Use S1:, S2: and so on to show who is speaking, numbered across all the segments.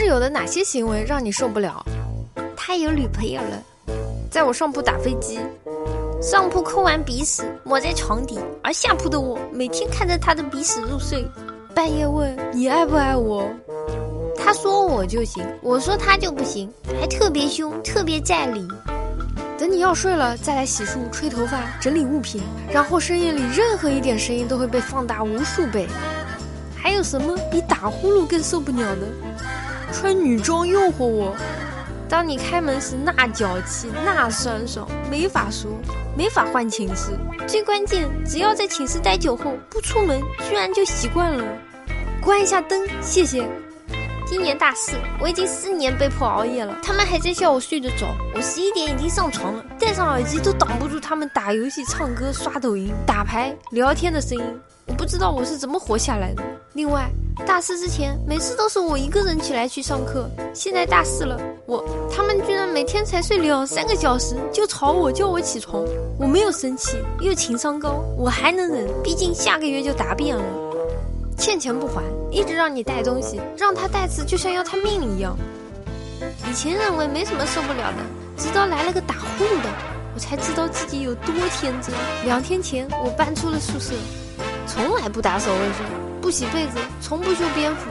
S1: 室友的哪些行为让你受不了？
S2: 他有女朋友了，
S1: 在我上铺打飞机，
S2: 上铺抠完鼻屎抹在床底，而下铺的我每天看着他的鼻屎入睡，
S1: 半夜问你爱不爱我，
S2: 他说我就行，我说他就不行，还特别凶，特别在理。
S1: 等你要睡了再来洗漱、吹头发、整理物品，然后深夜里任何一点声音都会被放大无数倍。还有什么比打呼噜更受不了的？穿女装诱惑我，当你开门时那脚气、那酸爽，没法说，没法换寝室。最关键，只要在寝室待久后不出门，居然就习惯了。关一下灯，谢谢。
S2: 今年大四，我已经四年被迫熬夜了，他们还在笑我睡得早。我十一点已经上床了，戴上耳机都挡不住他们打游戏、唱歌、刷抖音、打牌、聊天的声音。我不知道我是怎么活下来的。另外，大四之前每次都是我一个人起来去上课，现在大四了，我他们居然每天才睡两三个小时就吵我叫我起床。我没有生气，又情商高，我还能忍，毕竟下个月就答辩了。欠钱不还，一直让你带东西，让他带次就像要他命一样。以前认为没什么受不了的，直到来了个打呼噜的，我才知道自己有多天真。两天前我搬出了宿舍，从来不打扫卫生，不洗被子，从不修边幅。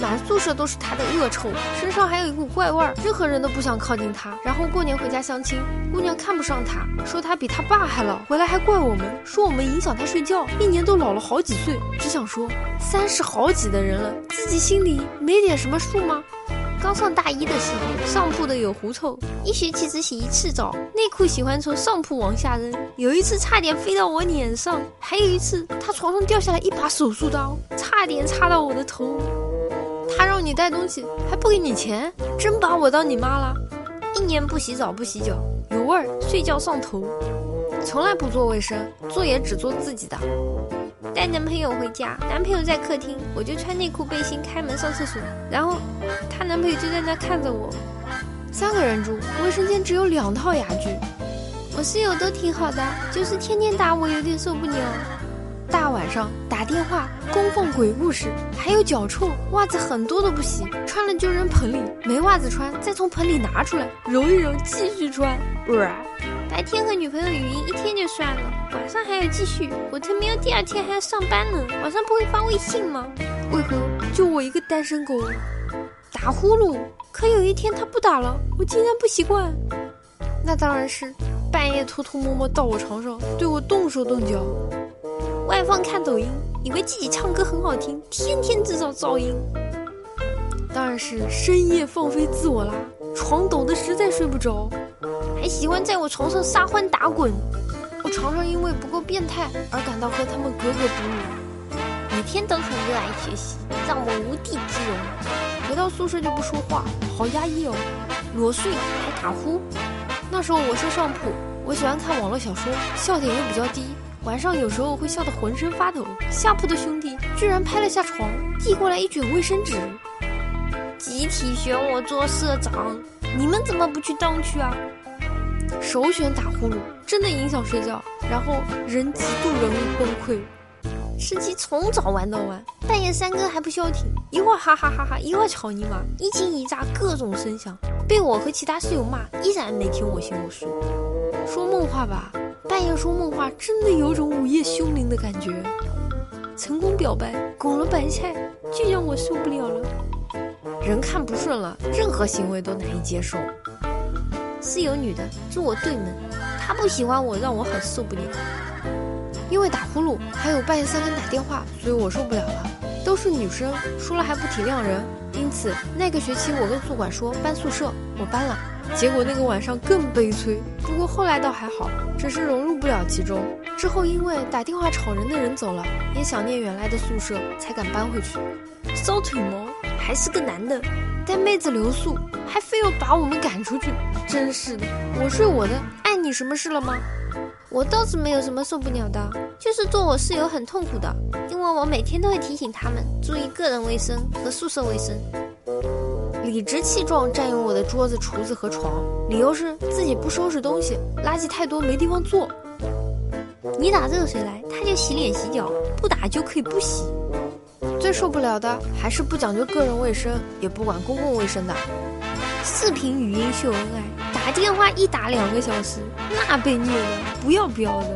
S2: 满宿舍都是他的恶臭，身上还有一股怪味儿，任何人都不想靠近他。然后过年回家相亲，姑娘看不上他，说他比他爸还老，回来还怪我们，说我们影响他睡觉，一年都老了好几岁。只想说，三十好几的人了，自己心里没点什么数吗？刚上大一的时候，上铺的有狐臭，一学期只洗一次澡，内裤喜欢从上铺往下扔，有一次差点飞到我脸上，还有一次他床上掉下来一把手术刀，差点插到我的头。你带东西还不给你钱，真把我当你妈了？一年不洗澡不洗脚，有味儿，睡觉上头，从来不做卫生，做也只做自己的。带男朋友回家，男朋友在客厅，我就穿内裤背心开门上厕所，然后她男朋友就在那看着我。三个人住，卫生间只有两套牙具。我室友都挺好的，就是天天打我，有点受不了。大晚上打电话，供奉鬼故事，还有脚臭，袜子很多都不洗，穿了就扔盆里，没袜子穿再从盆里拿出来揉一揉，继续穿。白天和女朋友语音一天就算了，晚上还要继续，我特喵第二天还要上班呢，晚上不会发微信吗？为何就我一个单身狗？打呼噜，可有一天他不打了，我竟然不习惯，那当然是半夜偷偷摸摸到我床上对我动手动脚。外放看抖音，以为自己唱歌很好听，天天制造噪音。当然是深夜放飞自我啦，床抖得实在睡不着，还喜欢在我床上撒欢打滚。我常常因为不够变态而感到和他们格格不入。每天都很热爱学习，让我无地自容。回到宿舍就不说话，好压抑哦。裸睡还打呼。那时候我睡上铺，我喜欢看网络小说，笑点又比较低。晚上有时候会笑得浑身发抖，下铺的兄弟居然拍了下床，递过来一卷卫生纸，集体选我做社长，你们怎么不去当去啊？首选打呼噜，真的影响睡觉，然后人极度容易崩溃。吃鸡从早玩到晚，半夜三更还不消停，一会儿哈哈哈哈，一会儿吵你妈，一惊一乍各种声响，被我和其他室友骂，依然没听我行我素。说梦话吧。半夜说梦话，真的有夜凶铃的感觉。成功表白，拱了白菜，就让我受不了了。人看不顺了，任何行为都难以接受。室友女的住我对门，她不喜欢我，让我很受不了。因为打呼噜，还有半夜三更打电话，所以我受不了了。都是女生，说了还不体谅人，因此那个学期我跟宿管说搬宿舍，我搬了。结果那个晚上更悲催，不过后来倒还好，只是融入不了其中。之后因为打电话吵人的人走了，也想念原来的宿舍，才敢搬回去。骚腿毛还是个男的，带妹子留宿，还非要把我们赶出去，真是的！我睡我的，碍你什么事了吗？我倒是没有什么受不了的，就是做我室友很痛苦的，因为我每天都会提醒他们注意个人卫生和宿舍卫生。理直气壮占用我的桌子、厨子和床，理由是自己不收拾东西，垃圾太多没地方坐。你打热水来，他就洗脸洗脚；不打就可以不洗。
S1: 最受不了的还是不讲究个人卫生，也不管公共卫生的。
S2: 视频语音秀恩爱，打电话一打两个小时，那被虐的不要不要的。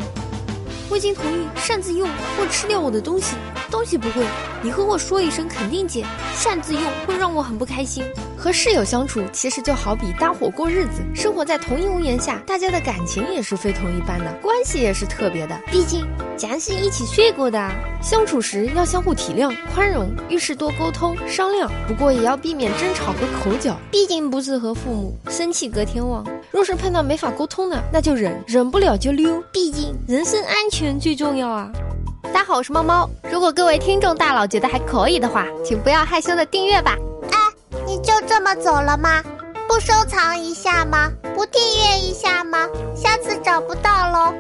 S2: 未经同意擅自用或吃掉我的东西，东西不会，你和我说一声肯定借。擅自用会让我很不开心。
S1: 和室友相处其实就好比搭伙过日子，生活在同一屋檐下，大家的感情也是非同一般的，关系也是特别的。
S2: 毕竟咱是一起睡过的，
S1: 相处时要相互体谅、宽容，遇事多沟通商量。不过也要避免争吵和口角，
S2: 毕竟不是和父母，生气隔天忘。
S1: 若是碰到没法沟通的，那就忍，忍不了就溜。
S2: 毕竟人身安全最重要啊！
S1: 大家好，我是猫猫。如果各位听众大佬觉得还可以的话，请不要害羞的订阅吧。
S3: 哎你就这么走了吗？不收藏一下吗？不订阅一下吗？下次找不到喽。